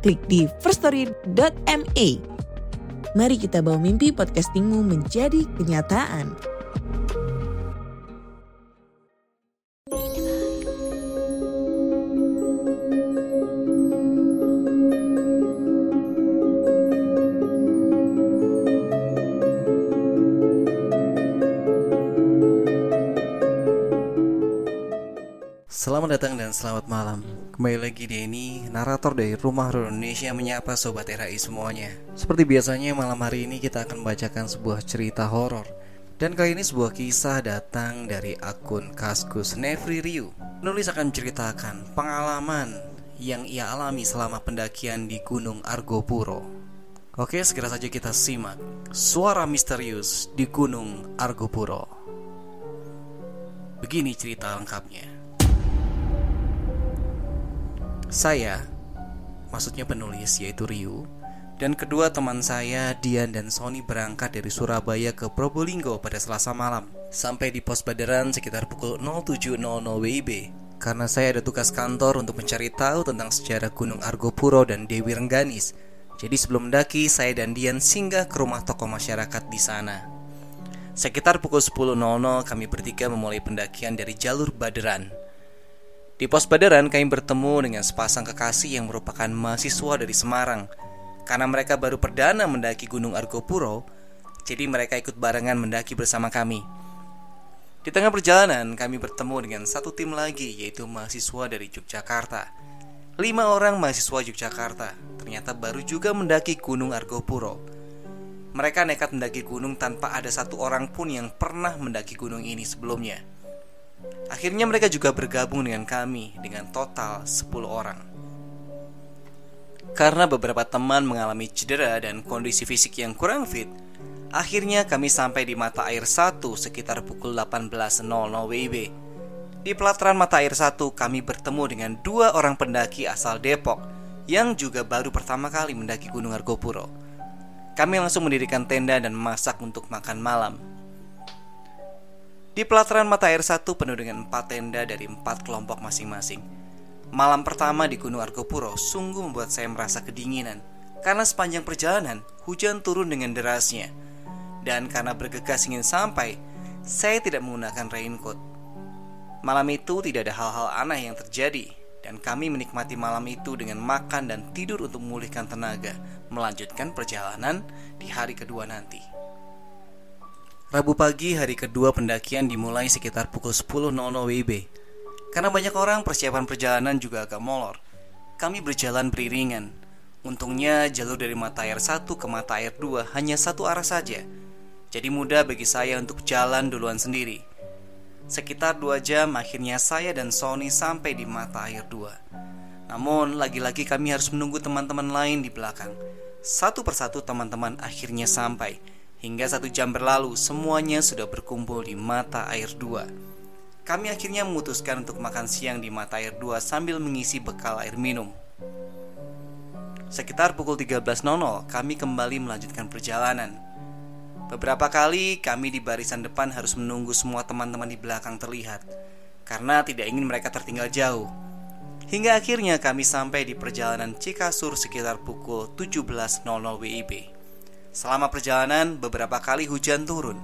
klik di firststory.me. Mari kita bawa mimpi podcastingmu menjadi kenyataan. Selamat datang dan selamat malam Kembali lagi Denny, narator dari Rumah Horor Indonesia menyapa Sobat RAI semuanya. Seperti biasanya malam hari ini kita akan membacakan sebuah cerita horor. Dan kali ini sebuah kisah datang dari akun Kaskus Nefri Ryu Nulis akan menceritakan pengalaman yang ia alami selama pendakian di Gunung Argopuro. Oke segera saja kita simak Suara misterius di Gunung Argopuro. Begini cerita lengkapnya saya, maksudnya penulis yaitu Ryu, dan kedua teman saya, Dian dan Sony berangkat dari Surabaya ke Probolinggo pada Selasa malam. Sampai di pos Badaran sekitar pukul 07.00 WIB. Karena saya ada tugas kantor untuk mencari tahu tentang sejarah Gunung Argopuro dan Dewi Rengganis. Jadi sebelum mendaki, saya dan Dian singgah ke rumah tokoh masyarakat di sana. Sekitar pukul 10.00 kami bertiga memulai pendakian dari jalur Baderan. Di pos Badaran kami bertemu dengan sepasang kekasih yang merupakan mahasiswa dari Semarang. Karena mereka baru perdana mendaki Gunung Argopuro, jadi mereka ikut barengan mendaki bersama kami. Di tengah perjalanan kami bertemu dengan satu tim lagi yaitu mahasiswa dari Yogyakarta. Lima orang mahasiswa Yogyakarta ternyata baru juga mendaki Gunung Argopuro. Mereka nekat mendaki gunung tanpa ada satu orang pun yang pernah mendaki gunung ini sebelumnya. Akhirnya mereka juga bergabung dengan kami dengan total 10 orang. Karena beberapa teman mengalami cedera dan kondisi fisik yang kurang fit, akhirnya kami sampai di mata air 1 sekitar pukul 18.00 WIB. Di pelataran mata air 1 kami bertemu dengan dua orang pendaki asal Depok yang juga baru pertama kali mendaki Gunung Argopuro. Kami langsung mendirikan tenda dan masak untuk makan malam. Di pelataran mata air satu penuh dengan empat tenda dari empat kelompok masing-masing. Malam pertama di Gunung Argopuro sungguh membuat saya merasa kedinginan karena sepanjang perjalanan hujan turun dengan derasnya. Dan karena bergegas ingin sampai, saya tidak menggunakan raincoat. Malam itu tidak ada hal-hal aneh yang terjadi dan kami menikmati malam itu dengan makan dan tidur untuk memulihkan tenaga, melanjutkan perjalanan di hari kedua nanti. Rabu pagi hari kedua pendakian dimulai sekitar pukul 10.00 WIB. Karena banyak orang persiapan perjalanan juga agak molor. Kami berjalan beriringan. Untungnya jalur dari mata air 1 ke mata air 2 hanya satu arah saja. Jadi mudah bagi saya untuk jalan duluan sendiri. Sekitar dua jam akhirnya saya dan Sony sampai di mata air 2. Namun lagi-lagi kami harus menunggu teman-teman lain di belakang. Satu persatu teman-teman akhirnya sampai Hingga satu jam berlalu, semuanya sudah berkumpul di mata air dua. Kami akhirnya memutuskan untuk makan siang di mata air dua sambil mengisi bekal air minum. Sekitar pukul 13.00, kami kembali melanjutkan perjalanan. Beberapa kali kami di barisan depan harus menunggu semua teman-teman di belakang terlihat, karena tidak ingin mereka tertinggal jauh. Hingga akhirnya kami sampai di perjalanan Cikasur sekitar pukul 17.00 WIB. Selama perjalanan, beberapa kali hujan turun.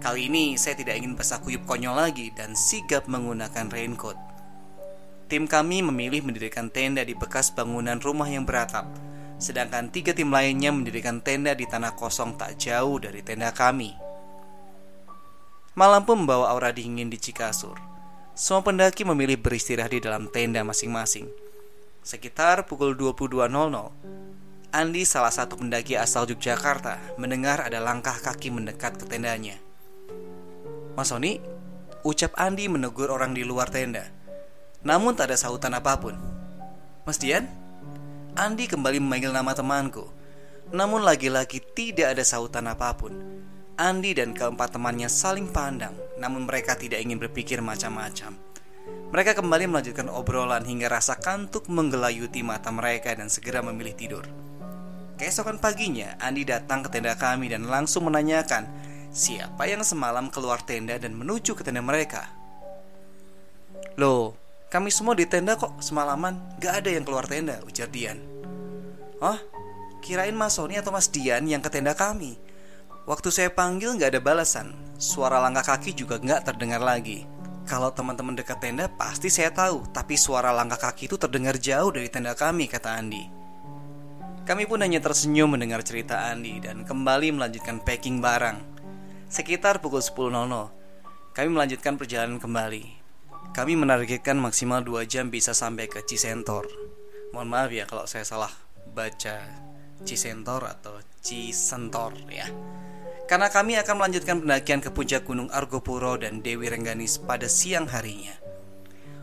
Kali ini saya tidak ingin basah kuyup konyol lagi dan sigap menggunakan raincoat. Tim kami memilih mendirikan tenda di bekas bangunan rumah yang beratap, sedangkan tiga tim lainnya mendirikan tenda di tanah kosong tak jauh dari tenda kami. Malam pun membawa aura dingin di Cikasur. Semua pendaki memilih beristirahat di dalam tenda masing-masing. Sekitar pukul 22.00, Andi, salah satu pendaki asal Yogyakarta, mendengar ada langkah kaki mendekat ke tendanya. Mas Sony, ucap Andi menegur orang di luar tenda. Namun tak ada sautan apa pun. Mas Dian? Andi kembali memanggil nama temanku. Namun lagi-lagi tidak ada sautan apa pun. Andi dan keempat temannya saling pandang, namun mereka tidak ingin berpikir macam-macam. Mereka kembali melanjutkan obrolan hingga rasa kantuk menggelayuti mata mereka dan segera memilih tidur. Keesokan paginya, Andi datang ke tenda kami dan langsung menanyakan siapa yang semalam keluar tenda dan menuju ke tenda mereka. Loh, kami semua di tenda kok semalaman, gak ada yang keluar tenda, ujar Dian. Oh, kirain Mas Sony atau Mas Dian yang ke tenda kami. Waktu saya panggil gak ada balasan, suara langkah kaki juga gak terdengar lagi. Kalau teman-teman dekat tenda pasti saya tahu, tapi suara langkah kaki itu terdengar jauh dari tenda kami, kata Andi. Kami pun hanya tersenyum mendengar cerita Andi dan kembali melanjutkan packing barang. Sekitar pukul 10.00, kami melanjutkan perjalanan kembali. Kami menargetkan maksimal 2 jam bisa sampai ke Cisentor. Mohon maaf ya kalau saya salah baca Cisentor atau Cisentor ya. Karena kami akan melanjutkan pendakian ke puncak Gunung Argopuro dan Dewi Rengganis pada siang harinya.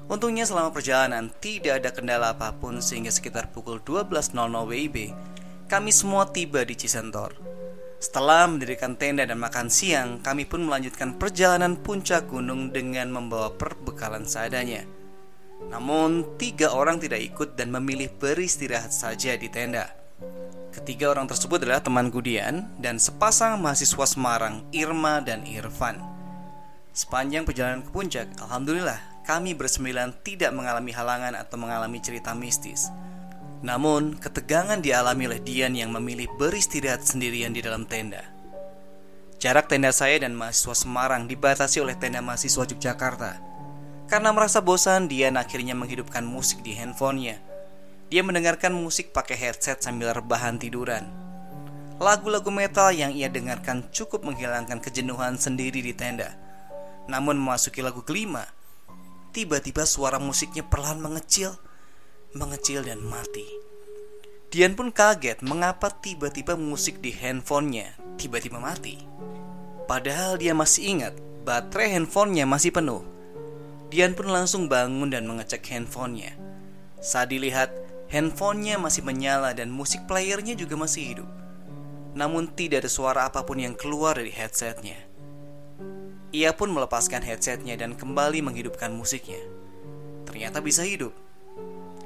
Untungnya selama perjalanan tidak ada kendala apa pun sehingga sekitar pukul 12.00 WIB kami semua tiba di Cisentor. Setelah mendirikan tenda dan makan siang, kami pun melanjutkan perjalanan puncak gunung dengan membawa perbekalan seadanya. Namun, tiga orang tidak ikut dan memilih beristirahat saja di tenda. Ketiga orang tersebut adalah teman Gudian dan sepasang mahasiswa Semarang, Irma dan Irfan. Sepanjang perjalanan ke puncak, alhamdulillah kami bersembilan tidak mengalami halangan atau mengalami cerita mistis. Namun, ketegangan dialami oleh Dian yang memilih beristirahat sendirian di dalam tenda. Jarak tenda saya dan mahasiswa Semarang dibatasi oleh tenda mahasiswa Yogyakarta. Karena merasa bosan, Dian akhirnya menghidupkan musik di handphonenya dia mendengarkan musik pakai headset sambil rebahan tiduran. Lagu-lagu metal yang ia dengarkan cukup menghilangkan kejenuhan sendiri di tenda. Namun memasuki lagu kelima, tiba-tiba suara musiknya perlahan mengecil, mengecil dan mati. Dian pun kaget mengapa tiba-tiba musik di handphonenya tiba-tiba mati. Padahal dia masih ingat baterai handphonenya masih penuh. Dian pun langsung bangun dan mengecek handphonenya. Saat dilihat, Handphonenya masih menyala dan musik playernya juga masih hidup. Namun tidak ada suara apa pun yang keluar dari headsetnya. Ia pun melepaskan headsetnya dan kembali menghidupkan musiknya. Ternyata bisa hidup.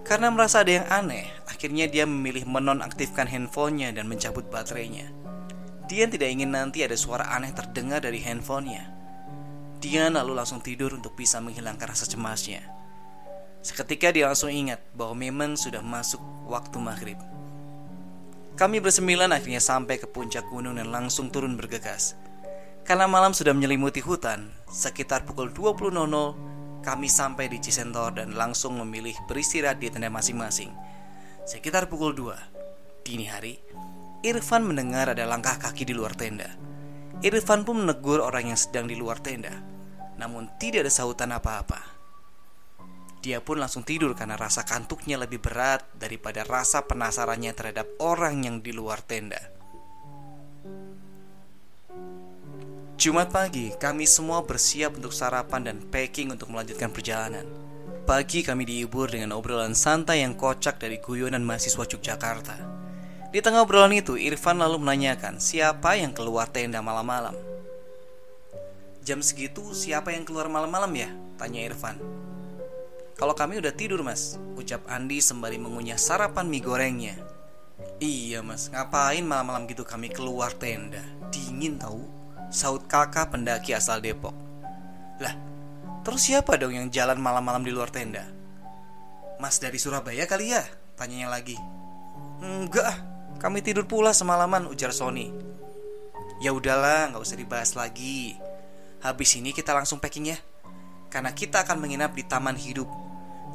Karena merasa ada yang aneh, akhirnya dia memilih menonaktifkan handphonenya dan mencabut baterainya. Dia tidak ingin nanti ada suara aneh terdengar dari handphonenya. Dia lalu langsung tidur untuk bisa menghilangkan rasa cemasnya. Seketika dia langsung ingat bahwa memang sudah masuk waktu maghrib. Kami bersembilan akhirnya sampai ke puncak gunung dan langsung turun bergegas. Karena malam sudah menyelimuti hutan, sekitar pukul 20.00 kami sampai di Cisentor dan langsung memilih beristirahat di tenda masing-masing. Sekitar pukul 2 dini hari, Irfan mendengar ada langkah kaki di luar tenda. Irfan pun menegur orang yang sedang di luar tenda, namun tidak ada sautan apa-apa. Dia pun langsung tidur karena rasa kantuknya lebih berat daripada rasa penasarannya terhadap orang yang di luar tenda. Jumat pagi, kami semua bersiap untuk sarapan dan packing untuk melanjutkan perjalanan. Pagi kami dihibur dengan obrolan santai yang kocak dari guyonan mahasiswa Yogyakarta. Di tengah obrolan itu, Irfan lalu menanyakan siapa yang keluar tenda malam-malam. Jam segitu siapa yang keluar malam-malam ya? Tanya Irfan. Kalau kami udah tidur mas Ucap Andi sembari mengunyah sarapan mie gorengnya Iya mas, ngapain malam-malam gitu kami keluar tenda Dingin tahu Saut kakak pendaki asal Depok Lah, terus siapa dong yang jalan malam-malam di luar tenda? Mas dari Surabaya kali ya? Tanyanya lagi Enggak, kami tidur pula semalaman ujar Sony Ya udahlah, nggak usah dibahas lagi Habis ini kita langsung packing ya Karena kita akan menginap di Taman Hidup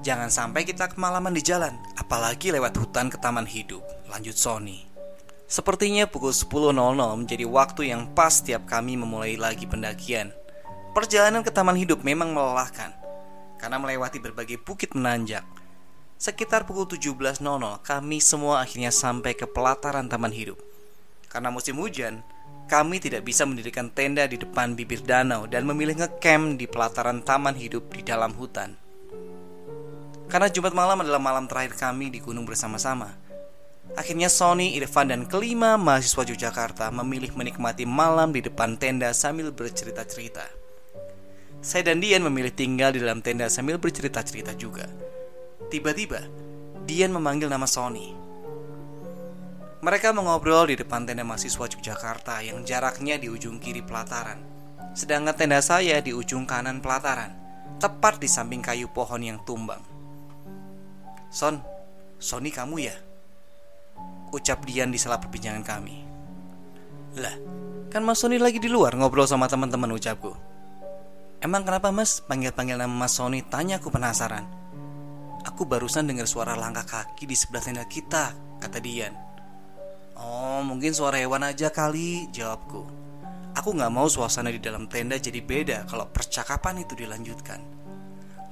Jangan sampai kita kemalaman di jalan, apalagi lewat hutan ke taman hidup. Lanjut Sony. Sepertinya pukul 10.00 menjadi waktu yang pas setiap kami memulai lagi pendakian. Perjalanan ke taman hidup memang melelahkan karena melewati berbagai bukit menanjak. Sekitar pukul 17.00 kami semua akhirnya sampai ke pelataran taman hidup. Karena musim hujan, kami tidak bisa mendirikan tenda di depan bibir danau dan memilih ngecamp di pelataran taman hidup di dalam hutan. Karena Jumat malam adalah malam terakhir kami di gunung bersama-sama, Akhirnya Sony, Irfan, dan kelima mahasiswa Yogyakarta memilih menikmati malam di depan tenda sambil bercerita-cerita. Saya dan Dian memilih tinggal di dalam tenda sambil bercerita-cerita juga. Tiba-tiba, Dian memanggil nama Sony. Mereka mengobrol di depan tenda mahasiswa Yogyakarta yang jaraknya di ujung kiri pelataran. Sedangkan tenda saya di ujung kanan pelataran, tepat di samping kayu pohon yang tumbang. Son, Sony kamu ya? Ucap Dian di sela perbincangan kami. Lah, kan Mas Sony lagi di luar ngobrol sama teman-teman ucapku. Emang kenapa mas? Panggil-panggil nama Mas Sony? Tanya aku penasaran. Aku barusan dengar suara langkah kaki di sebelah tenda kita Kata Dian. Oh mungkin suara hewan aja kali Jawabku. Aku gak mau suasana di dalam tenda jadi beda Kalau percakapan itu dilanjutkan.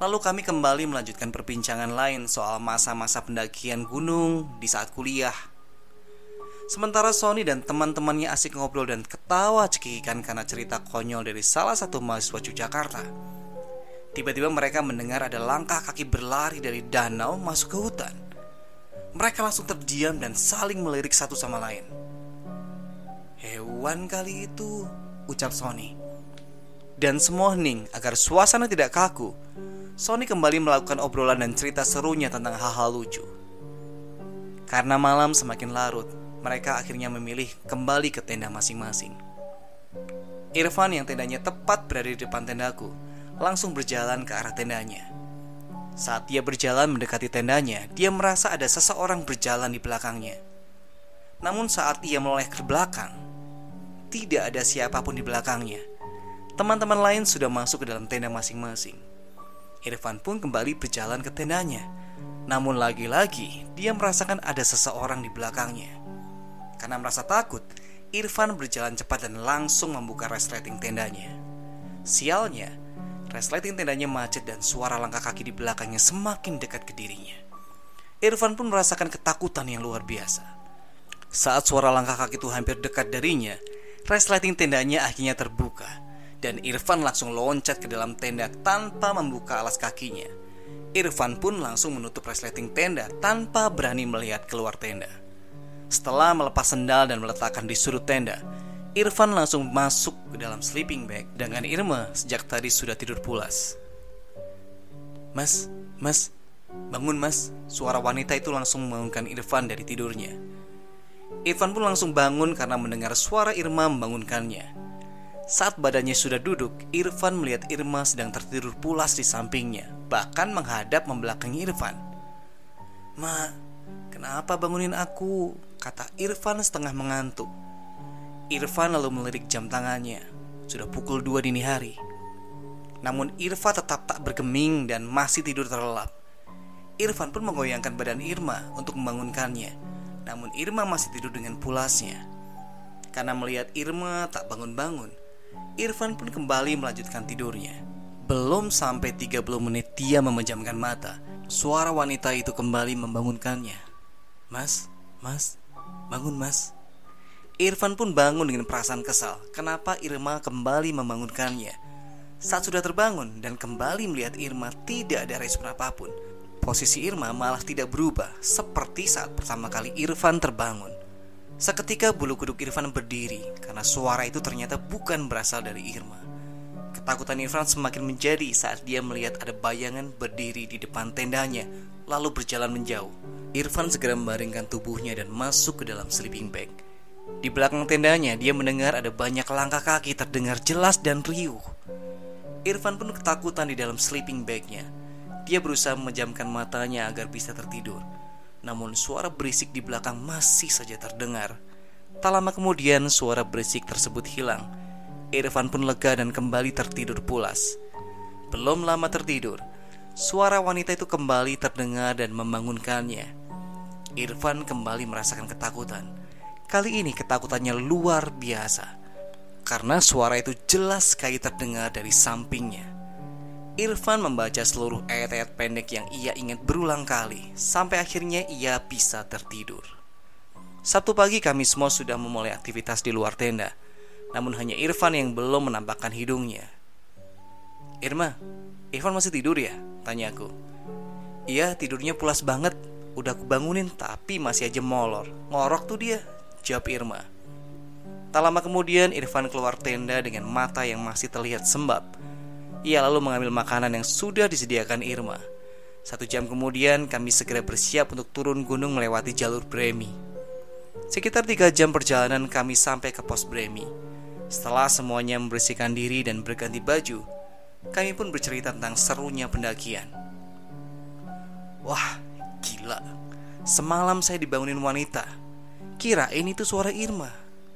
Lalu kami kembali melanjutkan perbincangan lain soal masa-masa pendakian gunung di saat kuliah Sementara Sony dan teman-temannya asik ngobrol dan ketawa cekikikan karena cerita konyol dari salah satu mahasiswa Yogyakarta. Tiba-tiba mereka mendengar ada langkah kaki berlari dari danau masuk ke hutan. Mereka langsung terdiam dan saling melirik satu sama lain. Hewan kali itu, ucap Sony. Dan semua hening agar suasana tidak kaku. Sony kembali melakukan obrolan dan cerita serunya tentang hal-hal lucu. Karena malam semakin larut, mereka akhirnya memilih kembali ke tenda masing-masing. Irfan yang tendanya tepat berada di depan tendaku langsung berjalan ke arah tendanya. Saat dia berjalan mendekati tendanya, dia merasa ada seseorang berjalan di belakangnya. Namun saat ia meloleh ke belakang, tidak ada siapa pun di belakangnya. Teman-teman lain sudah masuk ke dalam tenda masing-masing. Irfan pun kembali berjalan ke tendanya. Namun lagi-lagi dia merasakan ada seseorang di belakangnya. Karena merasa takut, Irfan berjalan cepat dan langsung membuka resleting tendanya. Sialnya, resleting tendanya macet dan suara langkah kaki di belakangnya semakin dekat ke dirinya. Irfan pun merasakan ketakutan yang luar biasa. Saat suara langkah kaki itu hampir dekat darinya, resleting tendanya akhirnya terbuka dan Irfan langsung loncat ke dalam tenda tanpa membuka alas kakinya. Irfan pun langsung menutup resleting tenda tanpa berani melihat keluar tenda. Setelah melepas sendal dan meletakkan di sudut tenda, Irfan langsung masuk ke dalam sleeping bag dengan Irma sejak tadi sudah tidur pulas. Mas, mas, bangun mas, suara wanita itu langsung membangunkan Irfan dari tidurnya. Irfan pun langsung bangun karena mendengar suara Irma membangunkannya. Saat badannya sudah duduk, Irfan melihat Irma sedang tertidur pulas di sampingnya, bahkan menghadap membelakangi Irfan. Ma, kenapa bangunin aku? Kata Irfan setengah mengantuk. Irfan lalu melirik jam tangannya. Sudah pukul dua dini hari. Namun Irfa tetap tak bergeming dan masih tidur terlelap. Irfan pun menggoyangkan badan Irma untuk membangunkannya. Namun Irma masih tidur dengan pulasnya. Karena melihat Irma tak bangun-bangun, Irfan pun kembali melanjutkan tidurnya. Belum sampai 30 menit dia memejamkan mata, suara wanita itu kembali membangunkannya. Mas, mas, Bangun mas. Irfan pun bangun dengan perasaan kesal. Kenapa Irma kembali membangunkannya? Saat sudah terbangun dan kembali melihat Irma tidak ada respon apa pun. Posisi Irma malah tidak berubah Seperti saat pertama kali Irfan terbangun. Seketika bulu kuduk Irfan berdiri Karena suara itu ternyata bukan berasal dari Irma. Ketakutan Irfan semakin menjadi saat dia melihat ada bayangan berdiri di depan tendanya Lalu berjalan menjauh Irfan segera membaringkan tubuhnya dan masuk ke dalam sleeping bag. Di belakang tendanya, dia mendengar ada banyak langkah kaki terdengar jelas dan riuh. Irfan pun ketakutan di dalam sleeping bagnya. Dia berusaha memejamkan matanya agar bisa tertidur. Namun suara berisik di belakang masih saja terdengar. Tak lama kemudian suara berisik tersebut hilang. Irfan pun lega dan kembali tertidur pulas. Belum lama tertidur, suara wanita itu kembali terdengar dan membangunkannya. Irfan kembali merasakan ketakutan. Kali ini ketakutannya luar biasa karena suara itu jelas sekali terdengar dari sampingnya. Irfan membaca seluruh ayat-ayat pendek yang ia ingat berulang kali sampai akhirnya ia bisa tertidur. Sabtu pagi kami semua sudah memulai aktivitas di luar tenda, namun hanya Irfan yang belum menampakkan hidungnya. Irma, Irfan masih tidur ya? Tanya aku. Iya, tidurnya pulas banget, Udah aku bangunin tapi masih aja molor. Ngorok tuh dia Jawab Irma. Tak lama kemudian Irfan keluar tenda dengan mata yang masih terlihat sembab. Ia lalu mengambil makanan yang sudah disediakan Irma. Satu jam kemudian kami segera bersiap untuk turun gunung melewati jalur Bremi. Sekitar tiga jam perjalanan kami sampai ke pos Bremi. Setelah semuanya membersihkan diri dan berganti baju Kami pun bercerita tentang serunya pendakian. Wah, gila. Semalam saya dibangunin wanita. Kira ini tuh suara Irma.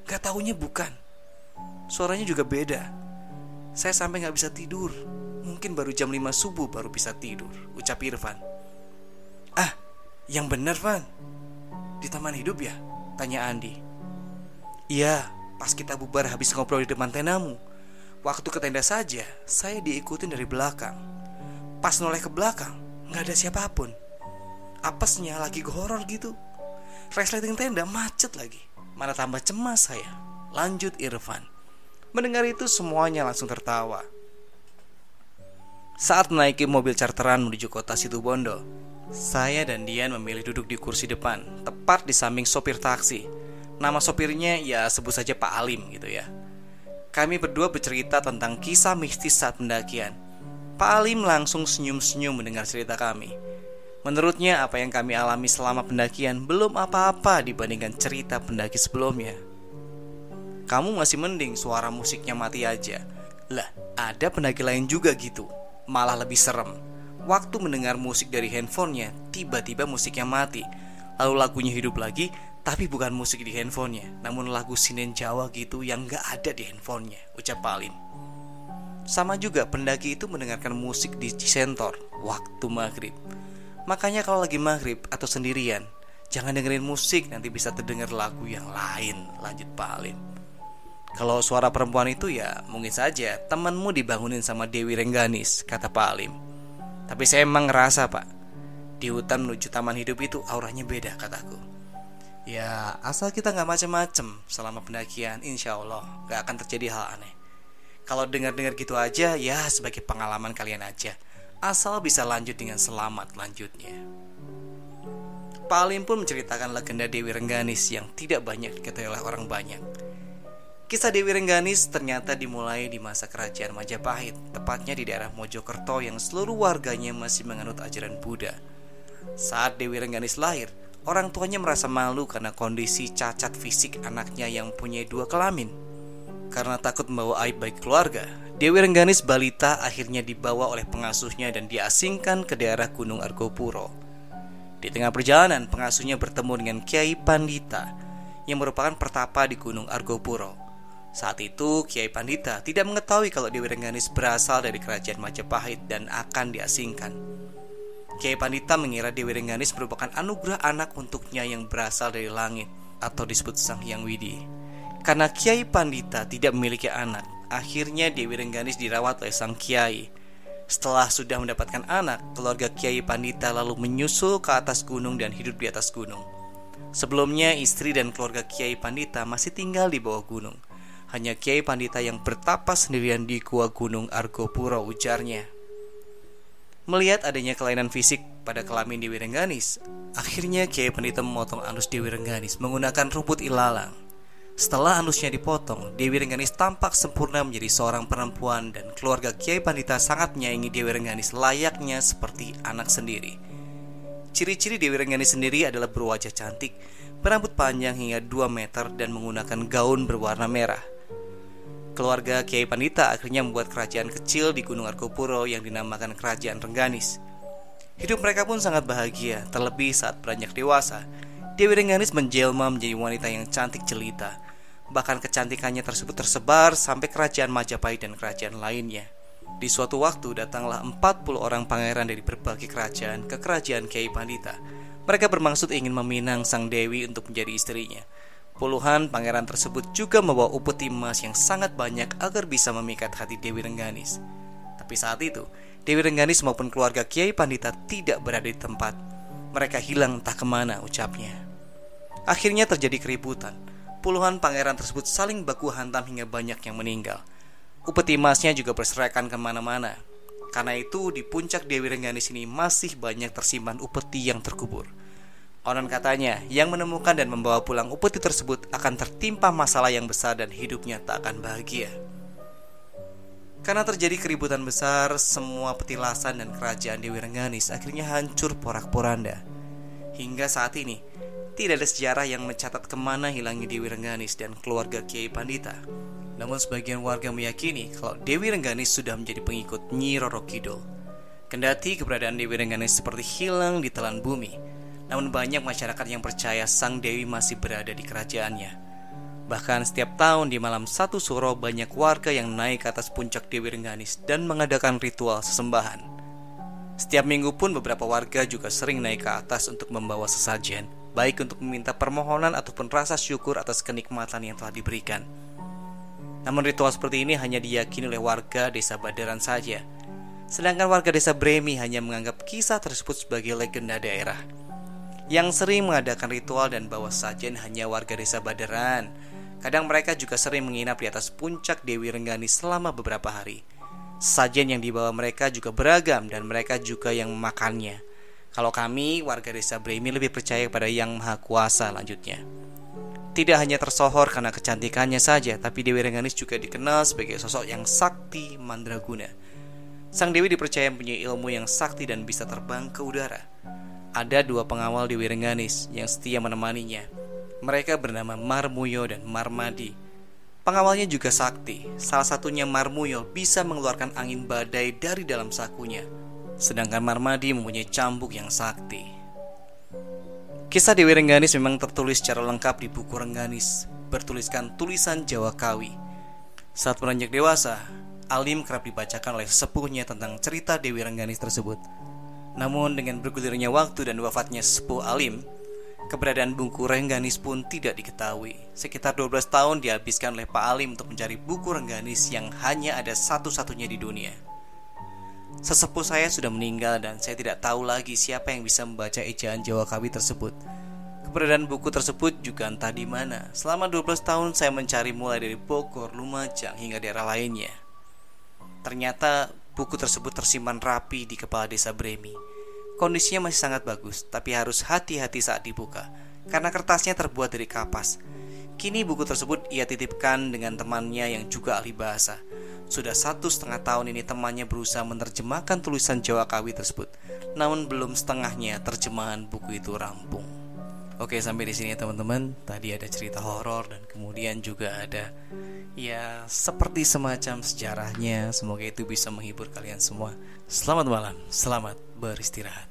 Gak taunya bukan. Suaranya juga beda. Saya sampai gak bisa tidur. Mungkin baru jam 5 subuh baru bisa tidur, ucap Irfan. Ah, yang benar, Van. Di taman hidup ya? Tanya Andi. Iya, pas kita bubar habis ngobrol di depan tendamu. Waktu ke tenda saja, saya diikutin dari belakang. Pas noleh ke belakang, nggak ada siapa pun. Apesnya lagi horor gitu. Resleting tenda macet lagi. Mana tambah cemas saya. Lanjut Irfan. Mendengar itu semuanya langsung tertawa. Saat menaiki mobil charteran menuju kota Situbondo, saya dan Dian memilih duduk di kursi depan, tepat di samping sopir taksi. Nama sopirnya ya sebut saja Pak Alim gitu ya. Kami berdua bercerita tentang kisah mistis saat pendakian. Pak Alim langsung senyum-senyum mendengar cerita kami. Menurutnya apa yang kami alami selama pendakian belum apa-apa dibandingkan cerita pendaki sebelumnya. Kamu masih mending suara musiknya mati aja. Lah, ada pendaki lain juga gitu. Malah lebih serem. Waktu mendengar musik dari handphonenya, tiba-tiba musiknya mati. Lalu lagunya hidup lagi, tapi bukan musik di handphonenya, namun lagu sinen Jawa gitu yang gak ada di handphonenya, ucap Palim. Sama juga pendaki itu mendengarkan musik di Cisentor waktu maghrib. Makanya kalau lagi maghrib atau sendirian, jangan dengerin musik nanti bisa terdengar lagu yang lain. Lanjut Pak Alim. Kalau suara perempuan itu ya mungkin saja temanmu dibangunin sama Dewi Rengganis, kata Pak Alim. Tapi saya emang ngerasa pak, di hutan menuju taman hidup itu auranya beda kataku. Ya asal kita nggak macem-macem selama pendakian, insya Allah nggak akan terjadi hal aneh. Kalau dengar-dengar gitu aja, ya sebagai pengalaman kalian aja. Asal bisa lanjut dengan selamat lanjutnya. Palim pun menceritakan legenda Dewi Rengganis yang tidak banyak diketahui oleh orang banyak. Kisah Dewi Rengganis ternyata dimulai di masa kerajaan Majapahit, tepatnya di daerah Mojokerto yang seluruh warganya masih menganut ajaran Buddha. Saat Dewi Rengganis lahir, orang tuanya merasa malu karena kondisi cacat fisik anaknya yang punya dua kelamin. Karena takut membawa aib bagi keluarga, Dewi Rengganis balita akhirnya dibawa oleh pengasuhnya dan diasingkan ke daerah Gunung Argopuro. Di tengah perjalanan, pengasuhnya bertemu dengan Kiai Pandita yang merupakan pertapa di Gunung Argopuro. Saat itu, Kiai Pandita tidak mengetahui kalau Dewi Rengganis berasal dari kerajaan Majapahit dan akan diasingkan. Kiai Pandita mengira Dewi Rengganis merupakan anugerah anak untuknya yang berasal dari langit atau disebut Sang Hyang Widi. Karena Kiai Pandita tidak memiliki anak, akhirnya Dewi Rengganis dirawat oleh sang Kiai. Setelah sudah mendapatkan anak, keluarga Kiai Pandita lalu menyusul ke atas gunung dan hidup di atas gunung. Sebelumnya istri dan keluarga Kiai Pandita masih tinggal di bawah gunung. Hanya Kiai Pandita yang bertapa sendirian di gua gunung Argopuro ujarnya. Melihat adanya kelainan fisik pada kelamin Dewi Rengganis, akhirnya Kiai Pandita memotong anus Dewi Rengganis menggunakan rumput ilalang. Setelah anusnya dipotong, Dewi Rengganis tampak sempurna menjadi seorang perempuan dan keluarga Kiai Pandita sangat menyayangi Dewi Rengganis layaknya seperti anak sendiri. Ciri-ciri Dewi Rengganis sendiri adalah berwajah cantik, berambut panjang hingga 2 meter dan menggunakan gaun berwarna merah. Keluarga Kiai Pandita akhirnya membuat kerajaan kecil di Gunung Argopuro yang dinamakan Kerajaan Rengganis. Hidup mereka pun sangat bahagia, terlebih saat beranjak dewasa. Dewi Rengganis menjelma menjadi wanita yang cantik jelita, Bahkan kecantikannya tersebut tersebar sampai kerajaan Majapahit dan kerajaan lainnya. Di suatu waktu datanglah 40 orang pangeran dari berbagai kerajaan ke kerajaan Kiai Pandita. Mereka bermaksud ingin meminang sang dewi untuk menjadi istrinya. Puluhan pangeran tersebut juga membawa upeti emas yang sangat banyak agar bisa memikat hati Dewi Rengganis. Tapi saat itu, Dewi Rengganis maupun keluarga Kiai Pandita tidak berada di tempat. Mereka hilang entah ke mana ucapnya. Akhirnya terjadi keributan. Puluhan pangeran tersebut saling baku hantam hingga banyak yang meninggal. Upeti emasnya juga berserakan ke mana-mana. Karena itu di puncak Dewi Rengganis ini masih banyak tersimpan upeti yang terkubur. Konon katanya, yang menemukan dan membawa pulang upeti tersebut akan tertimpa masalah yang besar dan hidupnya tak akan bahagia. Karena terjadi keributan besar, semua petilasan dan kerajaan Dewi Rengganis akhirnya hancur porak-poranda. Hingga saat ini, tidak ada sejarah yang mencatat ke mana hilangnya Dewi Rengganis dan keluarga Kiai Pandita. Namun sebagian warga meyakini kalau Dewi Rengganis sudah menjadi pengikut Nyi Roro Kidul. Kendati keberadaan Dewi Rengganis seperti hilang di telan bumi, namun banyak masyarakat yang percaya Sang Dewi masih berada di kerajaannya. Bahkan setiap tahun di malam satu suro banyak warga yang naik ke atas puncak Dewi Rengganis dan mengadakan ritual sesembahan. Setiap minggu pun beberapa warga juga sering naik ke atas untuk membawa sesajen, baik untuk meminta permohonan ataupun rasa syukur atas kenikmatan yang telah diberikan. Namun ritual seperti ini hanya diyakini oleh warga desa Badaran saja. Sedangkan warga desa Bremi hanya menganggap kisah tersebut sebagai legenda daerah. Yang sering mengadakan ritual dan bawa sajen hanya warga desa Badaran, Kadang mereka juga sering menginap di atas puncak Dewi Renggani selama beberapa hari. Sajian yang dibawa mereka juga beragam dan mereka juga yang memakannya. Kalau kami, warga desa Bremi lebih percaya kepada Yang Maha Kuasa lanjutnya. Tidak hanya tersohor karena kecantikannya saja, tapi Dewi Rengganis juga dikenal sebagai sosok yang sakti mandraguna. Sang Dewi dipercaya mempunyai ilmu yang sakti dan bisa terbang ke udara. Ada dua pengawal Dewi Rengganis yang setia menemaninya, mereka bernama Marmuyo dan Marmadi. Pengawalnya juga sakti. Salah satunya Marmuyo bisa mengeluarkan angin badai dari dalam sakunya. Sedangkan Marmadi mempunyai cambuk yang sakti. Kisah Dewi Rengganis memang tertulis secara lengkap di buku Rengganis, bertuliskan tulisan Jawa Kawi. Saat beranjak dewasa, Alim kerap dibacakan oleh sepuhnya tentang cerita Dewi Rengganis tersebut. Namun dengan bergulirnya waktu dan wafatnya sepuh Alim, Keberadaan buku Rengganis pun tidak diketahui. Sekitar 12 tahun dihabiskan oleh Pak Alim untuk mencari buku Rengganis yang hanya ada satu-satunya di dunia. Sesepuh saya sudah meninggal dan saya tidak tahu lagi siapa yang bisa membaca ejaan Jawa Kawi tersebut. Keberadaan buku tersebut juga entah di mana. Selama 12 tahun saya mencari mulai dari Bogor, Lumajang hingga daerah lainnya. Ternyata buku tersebut tersimpan rapi di kepala desa Bremi. Kondisinya masih sangat bagus, tapi harus hati-hati saat dibuka, karena kertasnya terbuat dari kapas. Kini buku tersebut ia titipkan dengan temannya yang juga ahli bahasa. Sudah satu setengah tahun ini temannya berusaha menerjemahkan tulisan Jawa Kawi tersebut, namun belum setengahnya terjemahan buku itu rampung. Oke sampai di sini ya teman-teman. Tadi ada cerita horor dan kemudian juga ada ya seperti semacam sejarahnya. Semoga itu bisa menghibur kalian semua. Selamat malam, selamat beristirahat.